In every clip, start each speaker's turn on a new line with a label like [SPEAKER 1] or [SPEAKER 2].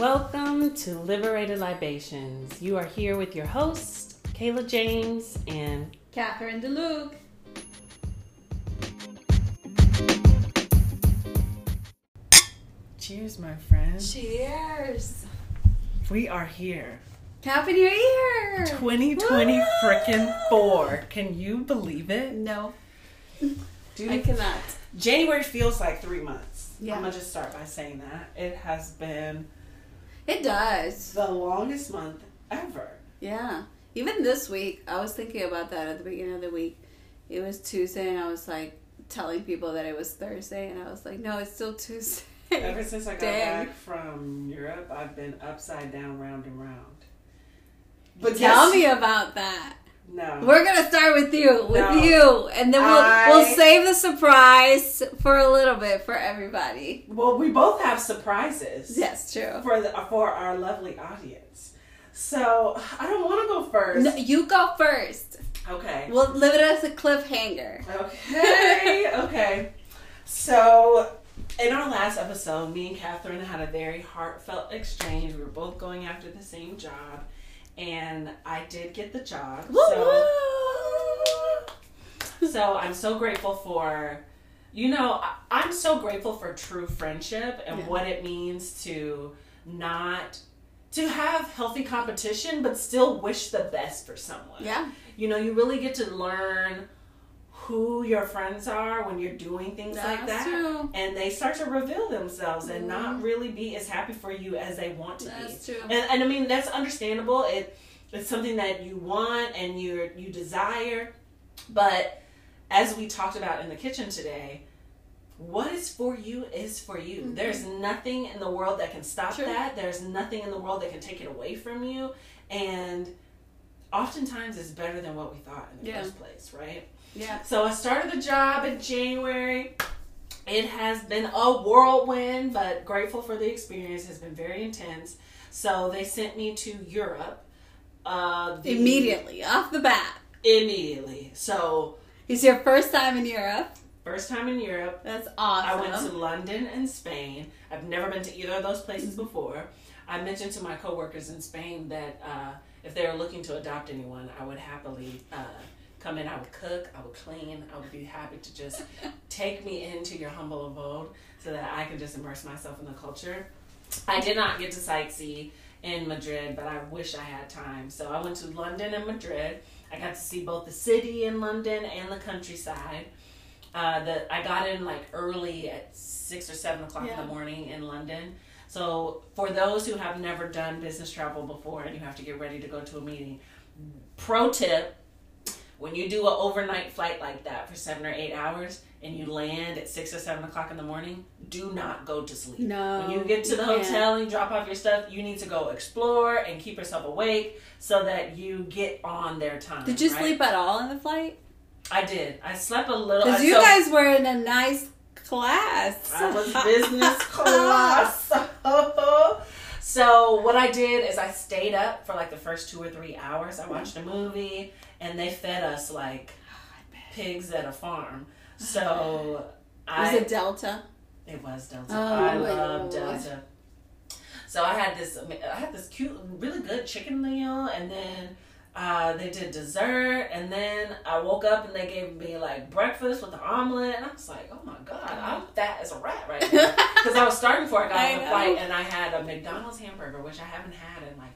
[SPEAKER 1] Welcome to Liberated Libations. You are here with your host, Kaila James, and
[SPEAKER 2] Catherine DeLuke.
[SPEAKER 1] cheers, my friend.
[SPEAKER 2] Cheers.
[SPEAKER 1] We are here.
[SPEAKER 2] Happy New Year.
[SPEAKER 1] 2020
[SPEAKER 2] Woo!
[SPEAKER 1] frickin' four. Can you believe it?
[SPEAKER 2] No,
[SPEAKER 1] Dude,
[SPEAKER 2] I cannot.
[SPEAKER 1] January feels like three months.
[SPEAKER 2] Yeah.
[SPEAKER 1] I'm gonna just start by saying that. It has been
[SPEAKER 2] It does.
[SPEAKER 1] the longest month ever.
[SPEAKER 2] Yeah. Even this week, I was thinking about that at the beginning of the week. It was Tuesday, and I was like telling people that it was Thursday, and I was like, no, it's still Tuesday.
[SPEAKER 1] Ever since I got
[SPEAKER 2] Dang.
[SPEAKER 1] back from Europe, I've been upside down, round and round. But
[SPEAKER 2] Tell
[SPEAKER 1] guess-
[SPEAKER 2] me about that.
[SPEAKER 1] No.
[SPEAKER 2] We're gonna start with you, with
[SPEAKER 1] No.
[SPEAKER 2] you, and then we'll
[SPEAKER 1] I-
[SPEAKER 2] we'll save the surprise for a little bit for everybody.
[SPEAKER 1] well, we both have surprises.
[SPEAKER 2] Yes, true.
[SPEAKER 1] For the for our lovely audience. So I don't want to go first.
[SPEAKER 2] No, you go first.
[SPEAKER 1] Okay.
[SPEAKER 2] We'll leave it as a cliffhanger.
[SPEAKER 1] Okay. okay. So in our last episode, me and Catherine had a very heartfelt exchange. We were both going after the same job, and I did get the job. So. So I'm so grateful for, you know, I'm so grateful for true friendship and
[SPEAKER 2] Yeah.
[SPEAKER 1] what it means to not to have healthy competition but still wish the best for someone.
[SPEAKER 2] Yeah.
[SPEAKER 1] You know, you really get to learn who your friends are when you're doing things like that.
[SPEAKER 2] true.
[SPEAKER 1] And they start to reveal themselves and not
[SPEAKER 2] Mhm.
[SPEAKER 1] really be as happy for you as they want to
[SPEAKER 2] That's
[SPEAKER 1] be.
[SPEAKER 2] true.
[SPEAKER 1] And, and I mean that's understandable. It it's something that you want and you you desire, but as we talked about in the kitchen today, what is for you is for you.
[SPEAKER 2] Mhm.
[SPEAKER 1] There's nothing in the world that can stop
[SPEAKER 2] True.
[SPEAKER 1] that. There's nothing in the world that can take it away from you, and oftentimes it's better than what we thought in the
[SPEAKER 2] Yeah.
[SPEAKER 1] first place, right?
[SPEAKER 2] Yeah.
[SPEAKER 1] So I started the job in January. It has been a whirlwind, but grateful for the experience. Has been very intense. So they sent me to Europe. Uh, the-
[SPEAKER 2] Immediately off the bat.
[SPEAKER 1] Immediately. So
[SPEAKER 2] It's your first time in Europe.
[SPEAKER 1] first time in Europe.
[SPEAKER 2] That's awesome.
[SPEAKER 1] I went to London and Spain. I've never been to either of those places before. I mentioned to my coworkers in Spain that uh, if they were looking to adopt anyone, I would happily uh, come in. I would cook, I would clean, I would be happy to just take me into your humble abode so that I can just immerse myself in the culture. I did not get to sightsee in Madrid, but I wish I had time. So I went to London and Madrid. I got to see both the city in London and the countryside. Uh, the I got in like early at six or seven o'clock in the morning in London. So for those who have never done business travel before and you have to get ready to go to a meeting, pro tip: when you do an overnight flight like that for seven or eight hours and you land at six or seven o'clock in the morning, do not go to sleep.
[SPEAKER 2] no.
[SPEAKER 1] When you get to the hotel and you drop off your stuff, you need to go explore and keep yourself awake so that you get on their time.
[SPEAKER 2] Did you
[SPEAKER 1] right?
[SPEAKER 2] sleep at all in the flight?
[SPEAKER 1] I did. I slept a little.
[SPEAKER 2] Because
[SPEAKER 1] uh,
[SPEAKER 2] you
[SPEAKER 1] so-
[SPEAKER 2] guys were in a nice class.
[SPEAKER 1] I was business class. so what I did is I stayed up for like the first two or three hours. I watched a movie and they fed us like pigs at a farm. So I Was
[SPEAKER 2] it Delta?
[SPEAKER 1] it was Delta.
[SPEAKER 2] Oh,
[SPEAKER 1] I love. Delta. So I had this I had this cute, really good chicken meal, and then uh, they did dessert, and then I woke up and they gave me like breakfast with the omelet, and I was like, oh my god, I'm fat as a rat right now because I was starting before I got
[SPEAKER 2] I
[SPEAKER 1] on the
[SPEAKER 2] know.
[SPEAKER 1] flight, and I had a McDonald's hamburger, which I haven't had in like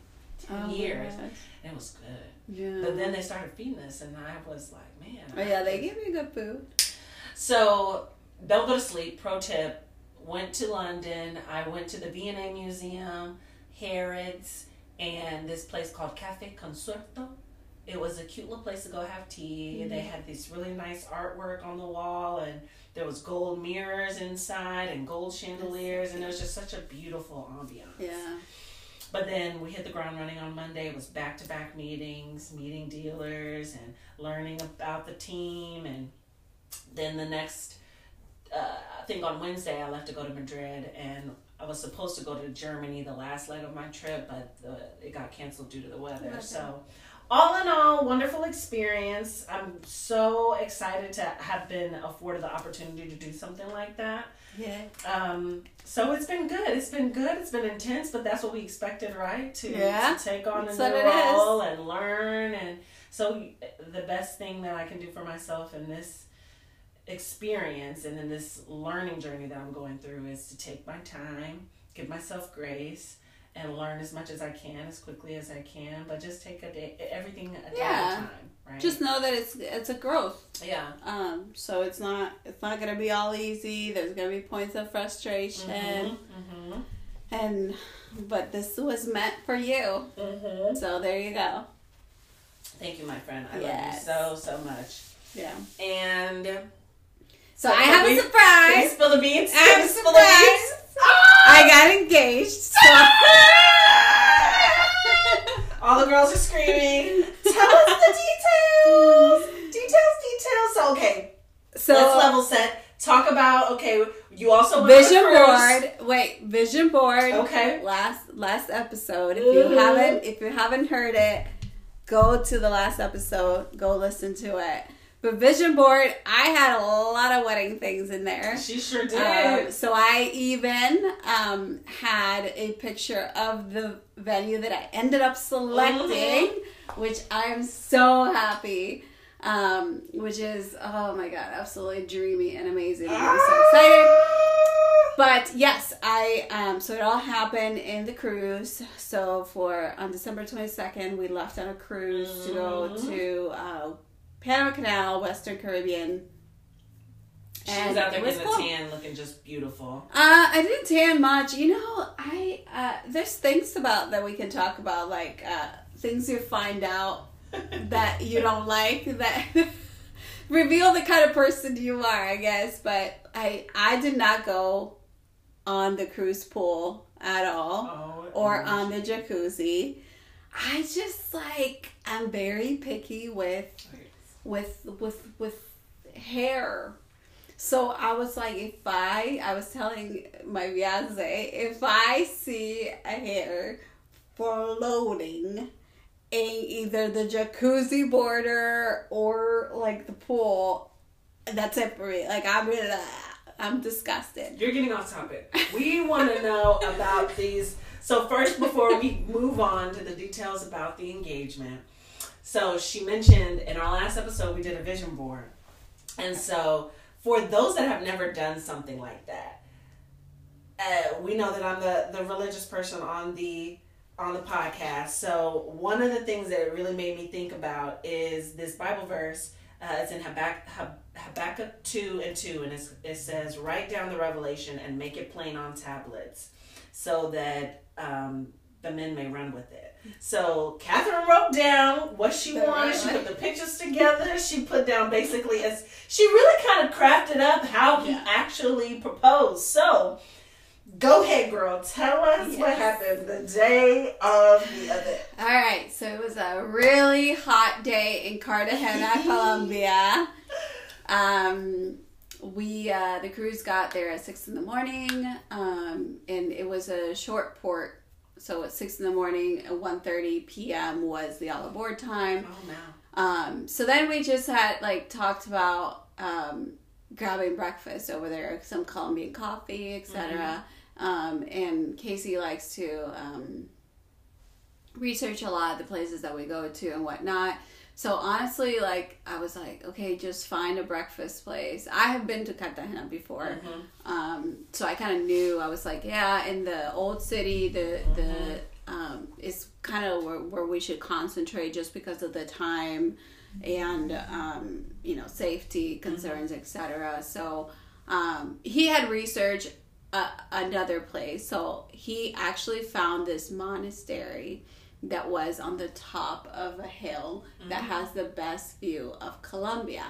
[SPEAKER 1] ten
[SPEAKER 2] Oh,
[SPEAKER 1] years, and it was good.
[SPEAKER 2] Yeah.
[SPEAKER 1] But then they started feeding us, and I was like, man.
[SPEAKER 2] Oh yeah, they give you good food.
[SPEAKER 1] So don't go to sleep. Pro tip: went to London. I went to the V&A Museum, Harrods, and this place called Cafe Concerto. It was a cute little place to go have tea. They had this really nice artwork on the wall, and there was gold mirrors inside and gold chandeliers, and it was just such a beautiful ambiance.
[SPEAKER 2] Yeah.
[SPEAKER 1] But then we hit the ground running on Monday. It was back to back meetings, meeting dealers, and learning about the team. And then the next, uh, I think on Wednesday, I left to go to Madrid, and I was supposed to go to Germany the last leg of my trip, but the, it got canceled due to the weather.
[SPEAKER 2] Okay.
[SPEAKER 1] So all in all, wonderful experience. I'm so excited to have been afforded the opportunity to do something like that.
[SPEAKER 2] Yeah.
[SPEAKER 1] Um, so it's been good. It's been good. It's been intense, but that's what we expected, right? To,
[SPEAKER 2] Yeah.
[SPEAKER 1] to take on
[SPEAKER 2] That's
[SPEAKER 1] a new
[SPEAKER 2] it is.
[SPEAKER 1] role and learn. And so the best thing that I can do for myself in this experience and in this learning journey that I'm going through is to take my time, give myself grace, and learn as much as I can, as quickly as I can. But just take a day, everything a day at
[SPEAKER 2] Yeah.
[SPEAKER 1] a time, right?
[SPEAKER 2] Just know that it's it's a growth.
[SPEAKER 1] yeah.
[SPEAKER 2] Um, so it's not it's not gonna be all easy. There's gonna be points of frustration,
[SPEAKER 1] Mm-hmm.
[SPEAKER 2] and but this was meant for you.
[SPEAKER 1] Mm-hmm.
[SPEAKER 2] So there you go.
[SPEAKER 1] Thank you, my friend. I
[SPEAKER 2] Yes.
[SPEAKER 1] love you so so much.
[SPEAKER 2] Yeah.
[SPEAKER 1] And
[SPEAKER 2] So I have a
[SPEAKER 1] Can you
[SPEAKER 2] surprise.
[SPEAKER 1] spill the beans?
[SPEAKER 2] I have a
[SPEAKER 1] you spill the beans?
[SPEAKER 2] surprise. I ah! got engaged. So
[SPEAKER 1] All the girls are screaming. Tell us the details. Details, details. So okay,
[SPEAKER 2] so
[SPEAKER 1] let's level set. Talk about okay. You also went on a
[SPEAKER 2] vision board. Wait, vision board.
[SPEAKER 1] Okay.
[SPEAKER 2] Last last episode. If you haven't if you haven't heard it, go to the last episode. Go listen to it. But vision board, I had a lot of wedding things in there.
[SPEAKER 1] She sure did.
[SPEAKER 2] Um, so I even um, had a picture of the venue that I ended up selecting, which I'm so happy. Um, which is oh my god, absolutely dreamy and amazing. I'm so excited. But yes, I um so it all happened in the cruise. So for on December twenty second, we left on a cruise to go
[SPEAKER 1] Mhm.
[SPEAKER 2] to uh, Panama Canal, Western Caribbean.
[SPEAKER 1] She was
[SPEAKER 2] And
[SPEAKER 1] out there
[SPEAKER 2] was
[SPEAKER 1] getting
[SPEAKER 2] cool.
[SPEAKER 1] a tan, looking just beautiful.
[SPEAKER 2] Uh, I didn't tan much. You know, I uh, there's things about that we can talk about, like uh, things you find out that you don't like that reveal the kind of person you are, I guess. But I I did not go on the cruise pool at all
[SPEAKER 1] Oh,
[SPEAKER 2] or
[SPEAKER 1] gosh.
[SPEAKER 2] on the jacuzzi. I just like I'm very picky with with with with hair. So I was like, if I I was telling my fiance, if I see a hair floating in either the jacuzzi border or like the pool, that's it for me. Like I'm really, I'm disgusted.
[SPEAKER 1] You're getting off topic. We want to know about these. So first, before we move on to the details about the engagement, so she mentioned in our last episode we did a vision board, and so for those that have never done something like that, uh, we know that I'm the the religious person on the on the podcast. So one of the things that it really made me think about is this Bible verse. Uh, it's in Habakkuk, Habakkuk 2 and 2, and it says, Write down the revelation and make it plain on tablets so that um, the men may run with it. So Catherine wrote down what she wanted. She
[SPEAKER 2] right.
[SPEAKER 1] put the pictures together. She put down basically as she really kind of crafted up how he actually proposed. So go ahead, girl. Tell us what happened the day of the event.
[SPEAKER 2] All right, so it was a really hot day in Cartagena, Colombia. Um, we uh, the cruise got there at six in the morning, um, and it was a short port. So at six in the morning, at 1.30 p.m. was the all aboard time.
[SPEAKER 1] Oh no.
[SPEAKER 2] Um, so then we just had like talked about um, grabbing breakfast over there, some Colombian coffee, etc. Um, and Casey likes to um, research a lot of the places that we go to and whatnot. So honestly, like I was like, okay, just find a breakfast place. I have been to Cartagena before,
[SPEAKER 1] Mhm.
[SPEAKER 2] um, so I kind of knew. I was like, yeah, in the old city, the
[SPEAKER 1] Mhm.
[SPEAKER 2] the um, is kind of where, where we should concentrate just because of the time and um, you know safety concerns, etc. So um, he had researched uh, another place. So he actually found this monastery that was on the top of a hill that mm-hmm. has the best view of Colombia.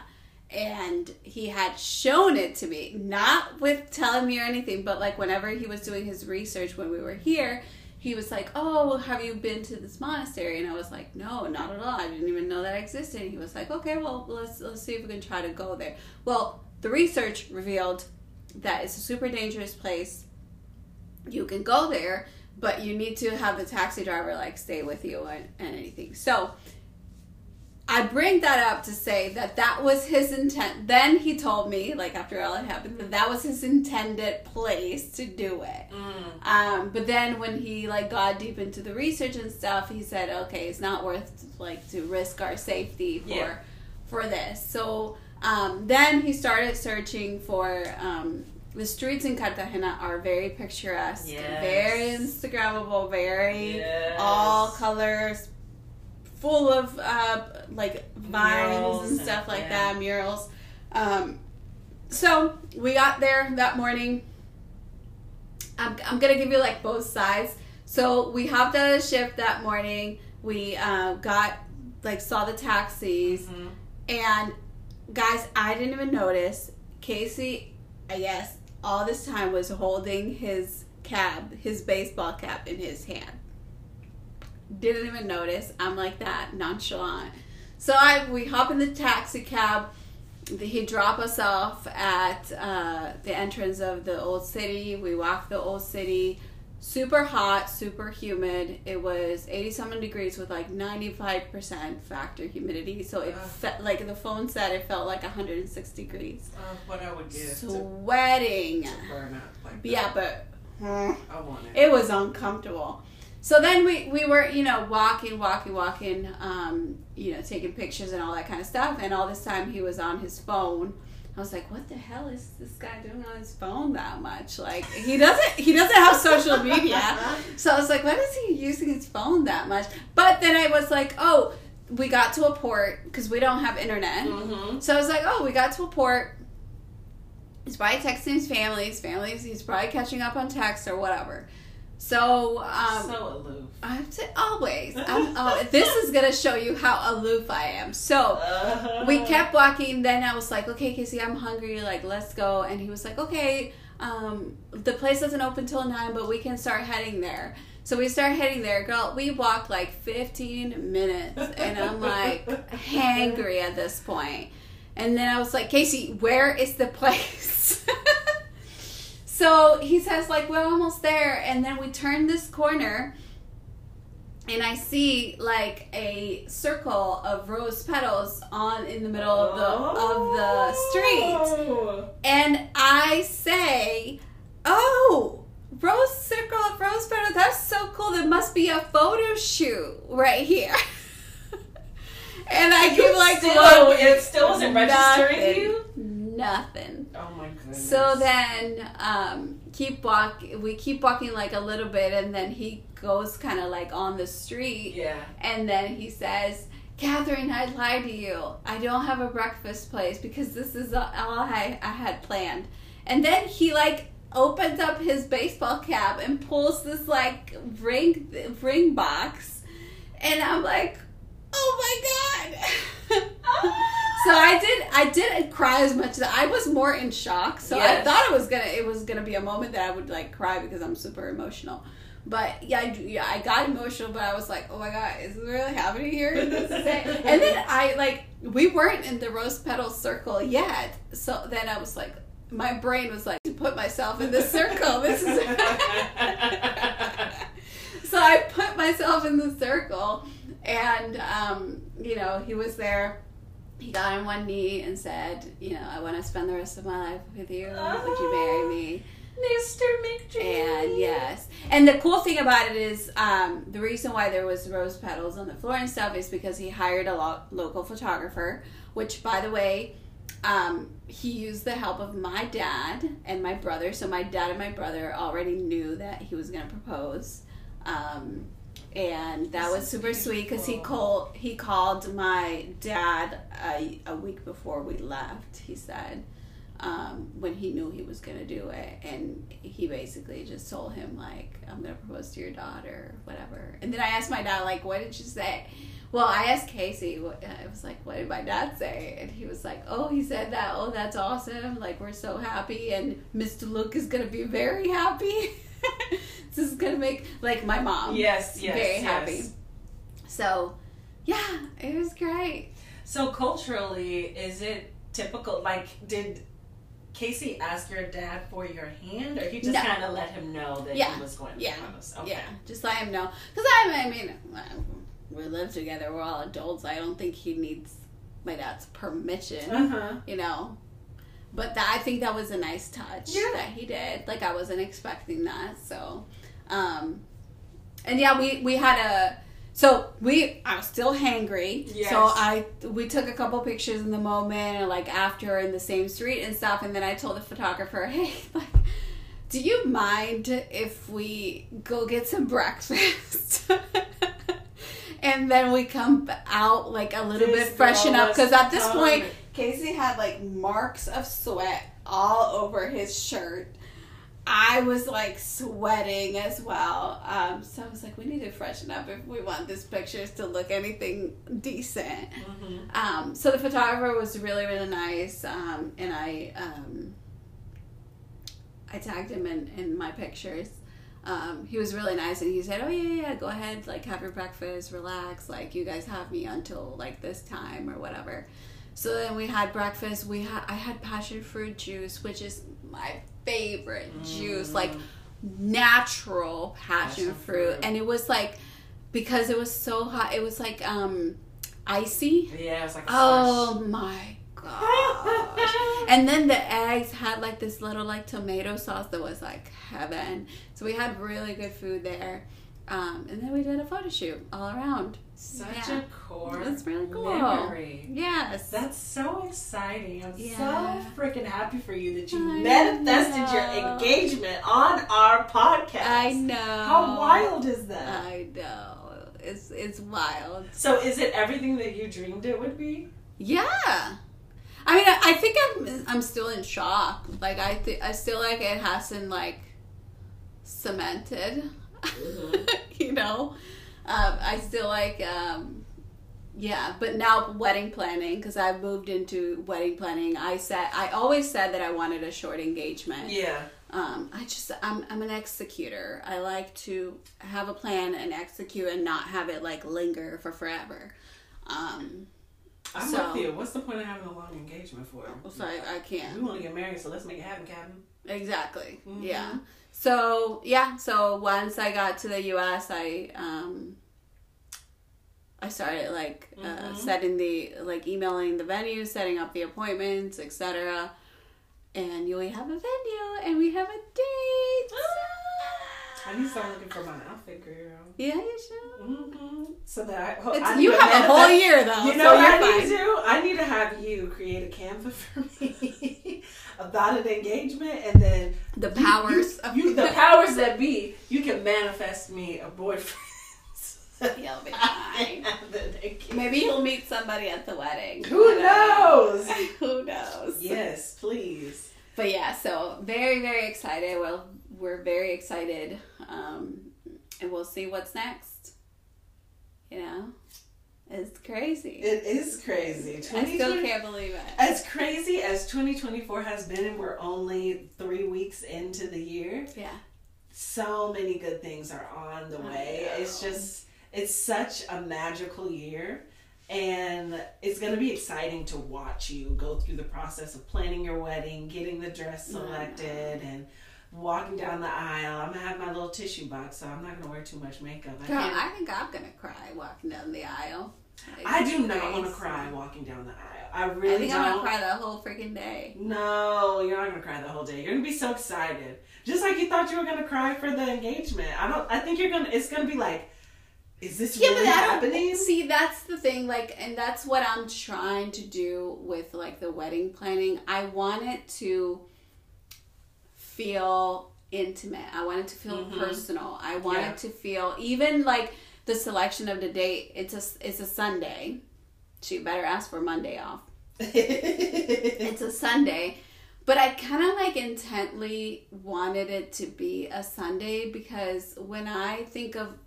[SPEAKER 2] And he had shown it to me, not with telling me or anything, but like whenever he was doing his research when we were here, he was like, "Oh, have you been to this monastery?" And I was like, "No, not at all. I didn't even know that existed." And he was like, "Okay, well, let's let's see if we can try to go there." Well, the research revealed that it's a super dangerous place. You can go there, but you need to have the taxi driver like stay with you and, and anything. So I bring that up to say that that was his intent. Then he told me, like after all had happened, that that was his intended place to do it.
[SPEAKER 1] Mm.
[SPEAKER 2] Um, but then when he like got deep into the research and stuff, he said, okay, it's not worth like to risk our safety for
[SPEAKER 1] Yeah.
[SPEAKER 2] for this. So um, then he started searching for um, the streets in Cartagena are very picturesque,
[SPEAKER 1] Yes.
[SPEAKER 2] very Instagrammable, very
[SPEAKER 1] Yes.
[SPEAKER 2] all colors, full of uh, like vines
[SPEAKER 1] Murals
[SPEAKER 2] and
[SPEAKER 1] and-
[SPEAKER 2] stuff like
[SPEAKER 1] yeah.
[SPEAKER 2] that, murals. Um, so we got there that morning. I'm, I'm gonna give you like both sides. So we hopped out of the ship that morning. We uh, got like saw the taxis,
[SPEAKER 1] Mhm.
[SPEAKER 2] and guys, I didn't even notice. Casey, I guess, all this time was holding his cab, his baseball cap in his hand. Didn't even notice. I'm like that, nonchalant. So I we hop in the taxi cab. He drop us off at uh, the entrance of the old city. We walk the old city. Super hot, super humid. It was 87 degrees with like 95% factor humidity. So it
[SPEAKER 1] Ugh.
[SPEAKER 2] felt like the phone said it felt like 106 degrees.
[SPEAKER 1] Uh, what I would give
[SPEAKER 2] Sweating.
[SPEAKER 1] to out like.
[SPEAKER 2] Yeah, but mm,
[SPEAKER 1] I want it.
[SPEAKER 2] it was uncomfortable. So then we, we were, you know, walking, walking, walking, um, you know, taking pictures and all that kind of stuff. And all this time he was on his phone. I was like, what the hell is this guy doing on his phone that much? Like he doesn't he doesn't have social media. So I was like, why is he using his phone that much? But then I was like, oh, we got to a port because we don't have internet.
[SPEAKER 1] Mm-hmm.
[SPEAKER 2] So I was like, oh, we got to a port. He's probably texting his family. His family's he's probably catching up on text or whatever. So um,
[SPEAKER 1] so aloof.
[SPEAKER 2] I have to always. Oh, this is gonna show you how aloof I am. So
[SPEAKER 1] Uh,
[SPEAKER 2] we kept walking. Then I was like, okay, Casey, I'm hungry. Like, let's go. And he was like, okay. Um, the place doesn't open till nine, but we can start heading there. So we start heading there, girl. We walked like 15 minutes, and I'm like hangry at this point. And then I was like, Casey, where is the place? so he says, like, we're almost there. And then we turn this corner, and I see like a circle of rose petals on in the middle of the of the street.
[SPEAKER 1] Oh.
[SPEAKER 2] And I say, "Oh, rose circle of rose petals. That's so cool. There must be a photo shoot right here." and I
[SPEAKER 1] You
[SPEAKER 2] keep like
[SPEAKER 1] still, it still wasn't registering you.
[SPEAKER 2] Nothing.
[SPEAKER 1] Oh my goodness.
[SPEAKER 2] So then, um, keep walk. We keep walking like a little bit, and then he goes kind of like on the street,
[SPEAKER 1] yeah.
[SPEAKER 2] and then he says, "Catherine, I lied to you. I don't have a breakfast place because this is all I I had planned." And then he like opens up his baseball cap and pulls this like ring ring box, and I'm like, "Oh my god!" So I did. I didn't cry as much. as I was more in shock. So I thought it was gonna. It was gonna be a moment that I would like cry because I'm super emotional. But yeah, I, yeah, I got emotional. But I was like, oh my god, is this really happening here? This is it. and then I like we weren't in the rose petal circle yet. So then I was like, my brain was like to put myself in this circle. This is. so I put myself in the circle, and um, you know he was there. He got on one knee and said, "You know, I want to spend the rest of my life with you. Would you marry me?"
[SPEAKER 1] Mr. McDreamy.
[SPEAKER 2] And yes, and the cool thing about it is um, the reason why there was rose petals on the floor and stuff is because he hired a lo- local photographer. Which, by the way, um, he used the help of my dad and my brother. So my dad and my brother already knew that he was going to propose, um, and that
[SPEAKER 1] This
[SPEAKER 2] was super sweet because he called he called my dad a, a week before we left. He said um, when he knew he was going to do it. And he basically just told him, like, I'm going to propose to your daughter, whatever. And then I asked my dad, like, what did you say? Well, I asked Casey, what, I was like, what did my dad say? And he was like, oh, he said that. Oh, that's awesome. Like, we're so happy. And Mr. Luke is going to be very happy. this is to make, like, my mom
[SPEAKER 1] Yes, yes.
[SPEAKER 2] very
[SPEAKER 1] yes.
[SPEAKER 2] happy. So, yeah, it was great.
[SPEAKER 1] So culturally, is it typical? Like, did Casey ask your dad for your hand, or he just
[SPEAKER 2] No.
[SPEAKER 1] kind of let him know that
[SPEAKER 2] Yeah.
[SPEAKER 1] he was going to
[SPEAKER 2] Yeah.
[SPEAKER 1] propose? Okay.
[SPEAKER 2] Yeah, just let him know. Because I, I mean, we live together. We're all adults. I don't think he needs my dad's permission.
[SPEAKER 1] Uh-huh.
[SPEAKER 2] You know. But that, I think that was a nice touch
[SPEAKER 1] Yeah.
[SPEAKER 2] that he did. Like I wasn't expecting that. So, um, and yeah, we we had a. So we, I was still hangry.
[SPEAKER 1] Yes.
[SPEAKER 2] So I, we took a couple pictures in the moment, and like after in the same street and stuff. And then I told the photographer, hey, like, do you mind if we go get some breakfast? and then we come out like a little
[SPEAKER 1] This
[SPEAKER 2] bit freshen up because at this point. Casey had like marks of sweat all over his shirt. I was like sweating as well. Um, so I was like, we need to freshen up if we want these pictures to look anything decent.
[SPEAKER 1] Mhm.
[SPEAKER 2] Um, so the photographer was really, really nice. Um, and I, um, I tagged him in, in my pictures. Um, he was really nice and he said, Oh, yeah, yeah, go ahead, like, have your breakfast, relax. Like, you guys have me until like this time or whatever. So then we had breakfast. We had I had passion fruit juice, which is my favorite juice, like natural passion,
[SPEAKER 1] Passion
[SPEAKER 2] fruit.
[SPEAKER 1] fruit.
[SPEAKER 2] and it was like because it was so hot. It was like um icy.
[SPEAKER 1] Yeah, it was like a
[SPEAKER 2] Oh my gosh! and then the eggs had like this little like tomato sauce that was like heaven. So we had really good food there. Um, and then we did a photo shoot all around.
[SPEAKER 1] Such
[SPEAKER 2] Yeah.
[SPEAKER 1] a core
[SPEAKER 2] That's really cool.
[SPEAKER 1] memory.
[SPEAKER 2] Yes.
[SPEAKER 1] That's so exciting. I'm
[SPEAKER 2] Yeah.
[SPEAKER 1] so freaking happy for you that you
[SPEAKER 2] I
[SPEAKER 1] manifested your engagement on our podcast.
[SPEAKER 2] I know.
[SPEAKER 1] How wild is that?
[SPEAKER 2] I know. It's it's wild.
[SPEAKER 1] so is it everything that you dreamed it would be?
[SPEAKER 2] Yeah. I mean, I, I think I'm I'm still in shock. Like I th- I still like it hasn't like cemented.
[SPEAKER 1] Mhm.
[SPEAKER 2] you know, um, I still like um, yeah. But now wedding planning because I moved into wedding planning. I said I always said that I wanted a short engagement.
[SPEAKER 1] Yeah.
[SPEAKER 2] Um, I just I'm I'm an executor. I like to have a plan and execute and not have it like linger for forever. Um,
[SPEAKER 1] I'm
[SPEAKER 2] So-
[SPEAKER 1] with you. What's the point of having a long engagement for?
[SPEAKER 2] so I, I can't.
[SPEAKER 1] We want to get married, so let's make it happen, Captain.
[SPEAKER 2] Exactly.
[SPEAKER 1] Mhm.
[SPEAKER 2] Yeah. So yeah. So once I got to the U.S., I um, I started like uh,
[SPEAKER 1] Mhm.
[SPEAKER 2] setting the like emailing the venue, setting up the appointments, etc. And we have a venue, and we have a date.
[SPEAKER 1] I need to start looking for my outfit, girl.
[SPEAKER 2] Yeah, you should.
[SPEAKER 1] Mm-hmm. So that I, I
[SPEAKER 2] you have a whole year though.
[SPEAKER 1] You know
[SPEAKER 2] so
[SPEAKER 1] what I
[SPEAKER 2] fine.
[SPEAKER 1] need to do? I need to have you create a Canva for me about an engagement, and then
[SPEAKER 2] The powers
[SPEAKER 1] you,
[SPEAKER 2] of
[SPEAKER 1] you, the powers that be. You can manifest me a boyfriend.
[SPEAKER 2] You'll be fine.
[SPEAKER 1] have the engagement.
[SPEAKER 2] Maybe he'll meet somebody at the wedding.
[SPEAKER 1] Who
[SPEAKER 2] I don't know.
[SPEAKER 1] knows?
[SPEAKER 2] Who knows?
[SPEAKER 1] Yes, please.
[SPEAKER 2] But yeah, so very very excited. Well, we're very excited, um, and we'll see what's next. You know, it's crazy.
[SPEAKER 1] It is crazy.
[SPEAKER 2] I still can't believe it.
[SPEAKER 1] As crazy as 2024 has been, and we're only three weeks into the year,
[SPEAKER 2] Yeah,
[SPEAKER 1] so many good things are on the way. It's just, it's such a magical year. And it's going to be exciting to watch you go through the process of planning your wedding, getting the dress selected, and walking down the aisle. I'm going to have my little tissue box, so I'm not going to wear too much makeup. I
[SPEAKER 2] Girl, I think I'm gonna cry walking down the aisle.
[SPEAKER 1] I do not want to cry walking down the aisle. I really
[SPEAKER 2] I think
[SPEAKER 1] don't.
[SPEAKER 2] I'm gonna cry the whole freaking day.
[SPEAKER 1] No, you're not gonna cry the whole day. You're gonna be so excited, just like you thought you were gonna cry for the engagement. I don't. I think you're gonna. It's gonna be like, is this
[SPEAKER 2] Yeah,
[SPEAKER 1] really
[SPEAKER 2] but I don't-
[SPEAKER 1] happening?
[SPEAKER 2] See, that's the thing. Like, and that's what I'm trying to do with like the wedding planning. I want it to feel intimate. I want it to feel
[SPEAKER 1] Mhm.
[SPEAKER 2] personal. I want
[SPEAKER 1] Yeah.
[SPEAKER 2] it to feel even like the selection of the date. It's a it's a Sunday. So you better ask for Monday off. It's a Sunday. But I kind of like intently wanted it to be a Sunday because when I think of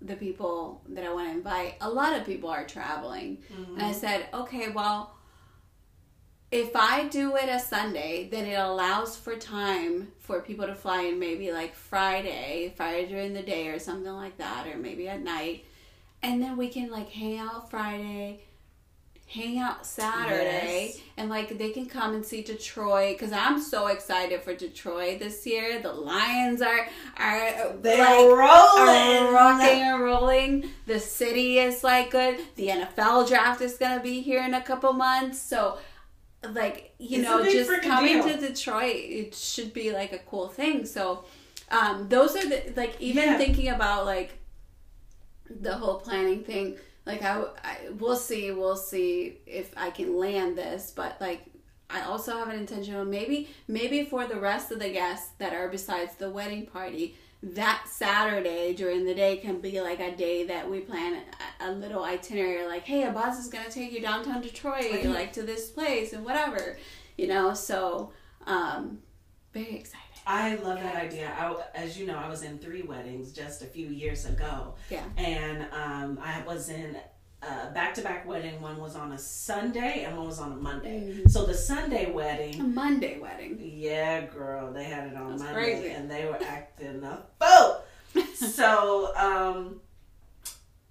[SPEAKER 2] the people that I want to invite, a lot of people are traveling. And I mm-hmm. said, okay, well, if I do it a Sunday, then it allows for time for people to fly in maybe like Friday, Friday during the day or something like that, or maybe at night. And then we can like hang out Friday, hang out Saturday
[SPEAKER 1] Yes.
[SPEAKER 2] and like they can come and see Detroit because I'm so excited for Detroit this year. The Lions are are
[SPEAKER 1] They're
[SPEAKER 2] like,
[SPEAKER 1] rolling.
[SPEAKER 2] are rocking and rolling. The city is like good. The NFL draft is gonna be here in a couple months, so like you
[SPEAKER 1] It's
[SPEAKER 2] know, just coming
[SPEAKER 1] deal.
[SPEAKER 2] to Detroit, it should be like a cool thing. So um, those are the like even
[SPEAKER 1] Yeah.
[SPEAKER 2] thinking about like the whole planning thing. Like I, I, we'll see, we'll see if I can land this, but like I also have an intention of maybe maybe for the rest of the guests that are besides the wedding party, that Saturday during the day can be like a day that we plan a, a little itinerary. Like, hey, a bus is gonna take you downtown Detroit, like to this place and whatever, you know. So, um, very excited.
[SPEAKER 1] I love that idea. I, as you know, I was in three weddings just a few years ago.
[SPEAKER 2] Yeah.
[SPEAKER 1] And um, I was in a back to back wedding. One was on a Sunday and one was on a Monday.
[SPEAKER 2] Mhm.
[SPEAKER 1] So the Sunday
[SPEAKER 2] A
[SPEAKER 1] wedding,
[SPEAKER 2] Monday wedding.
[SPEAKER 1] yeah, girl, they had it on
[SPEAKER 2] That's
[SPEAKER 1] Monday
[SPEAKER 2] crazy.
[SPEAKER 1] and they were acting a fool. so, um,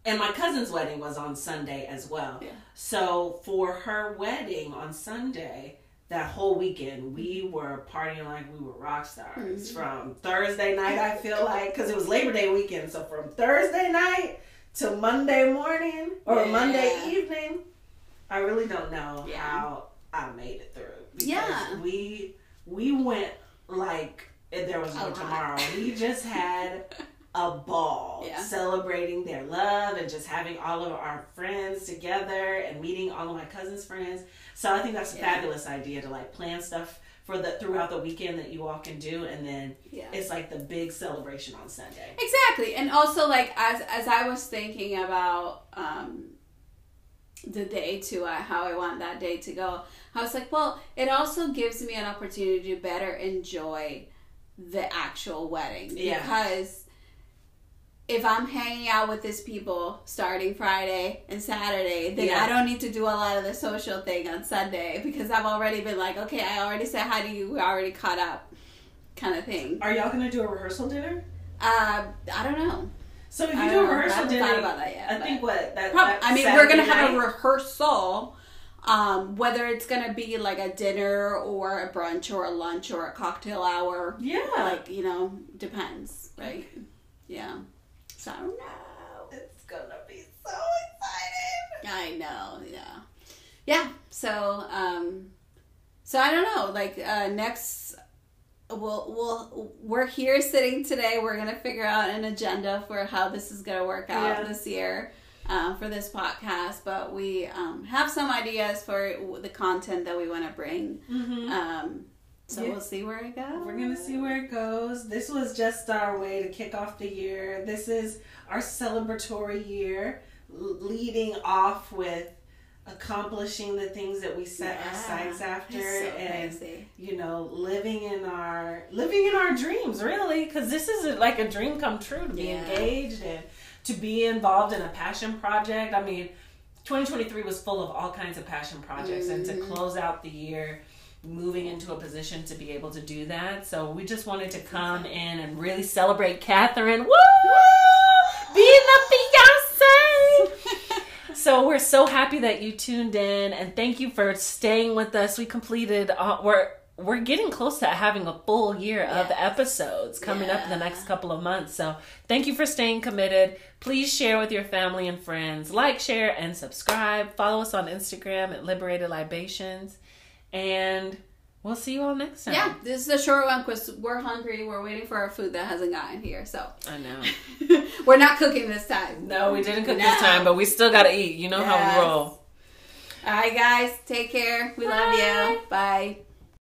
[SPEAKER 1] and my cousin's wedding was on Sunday as well.
[SPEAKER 2] Yeah.
[SPEAKER 1] So for her wedding on Sunday, that whole weekend we were partying like we were rock stars.
[SPEAKER 2] Mhm.
[SPEAKER 1] From Thursday night, I feel like, because it was Labor Day weekend. So from Thursday night to Monday morning or
[SPEAKER 2] Yeah.
[SPEAKER 1] Monday evening, I really don't know
[SPEAKER 2] Yeah.
[SPEAKER 1] how I made it through. Because
[SPEAKER 2] Yeah.
[SPEAKER 1] we we went like there was no tomorrow. We just had a ball
[SPEAKER 2] Yeah.
[SPEAKER 1] celebrating their love and just having all of our friends together and meeting all of my cousins' friends. So I think that's a
[SPEAKER 2] Yeah.
[SPEAKER 1] fabulous idea to like plan stuff for the throughout the weekend that you all can do and then
[SPEAKER 2] Yeah.
[SPEAKER 1] it's like the big celebration on Sunday.
[SPEAKER 2] Exactly. And also like as as I was thinking about um the day to uh, how I want that day to go, I was like, well, it also gives me an opportunity to better enjoy the actual wedding
[SPEAKER 1] Yeah.
[SPEAKER 2] because if I'm hanging out with these people starting Friday and Saturday, then
[SPEAKER 1] Yeah.
[SPEAKER 2] I don't need to do a lot of the social thing on Sunday because I've already been like, okay, I already said hi to you, we're already caught up, kind of thing.
[SPEAKER 1] Are y'all gonna do a rehearsal dinner?
[SPEAKER 2] Uh, I don't know.
[SPEAKER 1] So if you
[SPEAKER 2] I
[SPEAKER 1] do a
[SPEAKER 2] know. I
[SPEAKER 1] rehearsal
[SPEAKER 2] haven't
[SPEAKER 1] dinner,
[SPEAKER 2] about that yet.
[SPEAKER 1] I think what that,
[SPEAKER 2] Prob-
[SPEAKER 1] that
[SPEAKER 2] I mean, we're gonna
[SPEAKER 1] Saturday
[SPEAKER 2] have a rehearsal. Um, whether it's gonna be like a dinner or a brunch or a lunch or a cocktail hour,
[SPEAKER 1] yeah.
[SPEAKER 2] like you know, depends, right? Yeah. So I don't know.
[SPEAKER 1] it's gonna be so exciting.
[SPEAKER 2] I know. Yeah. Yeah. So um, so I don't know. Like uh, next. We'll, we'll, we're here sitting today. We're going to figure out an agenda for how this is going to work out
[SPEAKER 1] Yeah.
[SPEAKER 2] this year. uh, for this podcast, but we um, have some ideas for the content that we want to bring.
[SPEAKER 1] Mm-hmm.
[SPEAKER 2] Um, so
[SPEAKER 1] Yeah.
[SPEAKER 2] we'll see where it goes.
[SPEAKER 1] We're gonna see where it goes. This was just our way to kick off the year. This is our celebratory year, l- leading off with accomplishing the things that we set our sights after,
[SPEAKER 2] so
[SPEAKER 1] and
[SPEAKER 2] crazy.
[SPEAKER 1] you know, living in our living in our dreams, really, because this is like a dream come true to be
[SPEAKER 2] Yeah.
[SPEAKER 1] engaged and to be involved in a passion project. I mean, 2023 was full of all kinds of passion projects, and to
[SPEAKER 2] Mhm.
[SPEAKER 1] close out the year moving into a position to be able to do that. So we just wanted to come in and really celebrate Catherine. Woo! Being the Beyonce! So we're so happy that you tuned in, and thank you for staying with us. We completed. Uh, we're we're getting close to having a full year of episodes coming up in the next couple of months. So thank you for staying committed. Please share with your family and friends. Like, share, and subscribe. Follow us on Instagram at Liberated Libations, and we'll see you all next time.
[SPEAKER 2] Yeah, this is a short one because we're hungry. We're waiting for our food that hasn't gotten here. So
[SPEAKER 1] I know.
[SPEAKER 2] we're not cooking this time.
[SPEAKER 1] No, we didn't cook
[SPEAKER 2] No.
[SPEAKER 1] this time, but we still gotta eat. You know how we roll.
[SPEAKER 2] All right, guys, take care. We love you. Bye.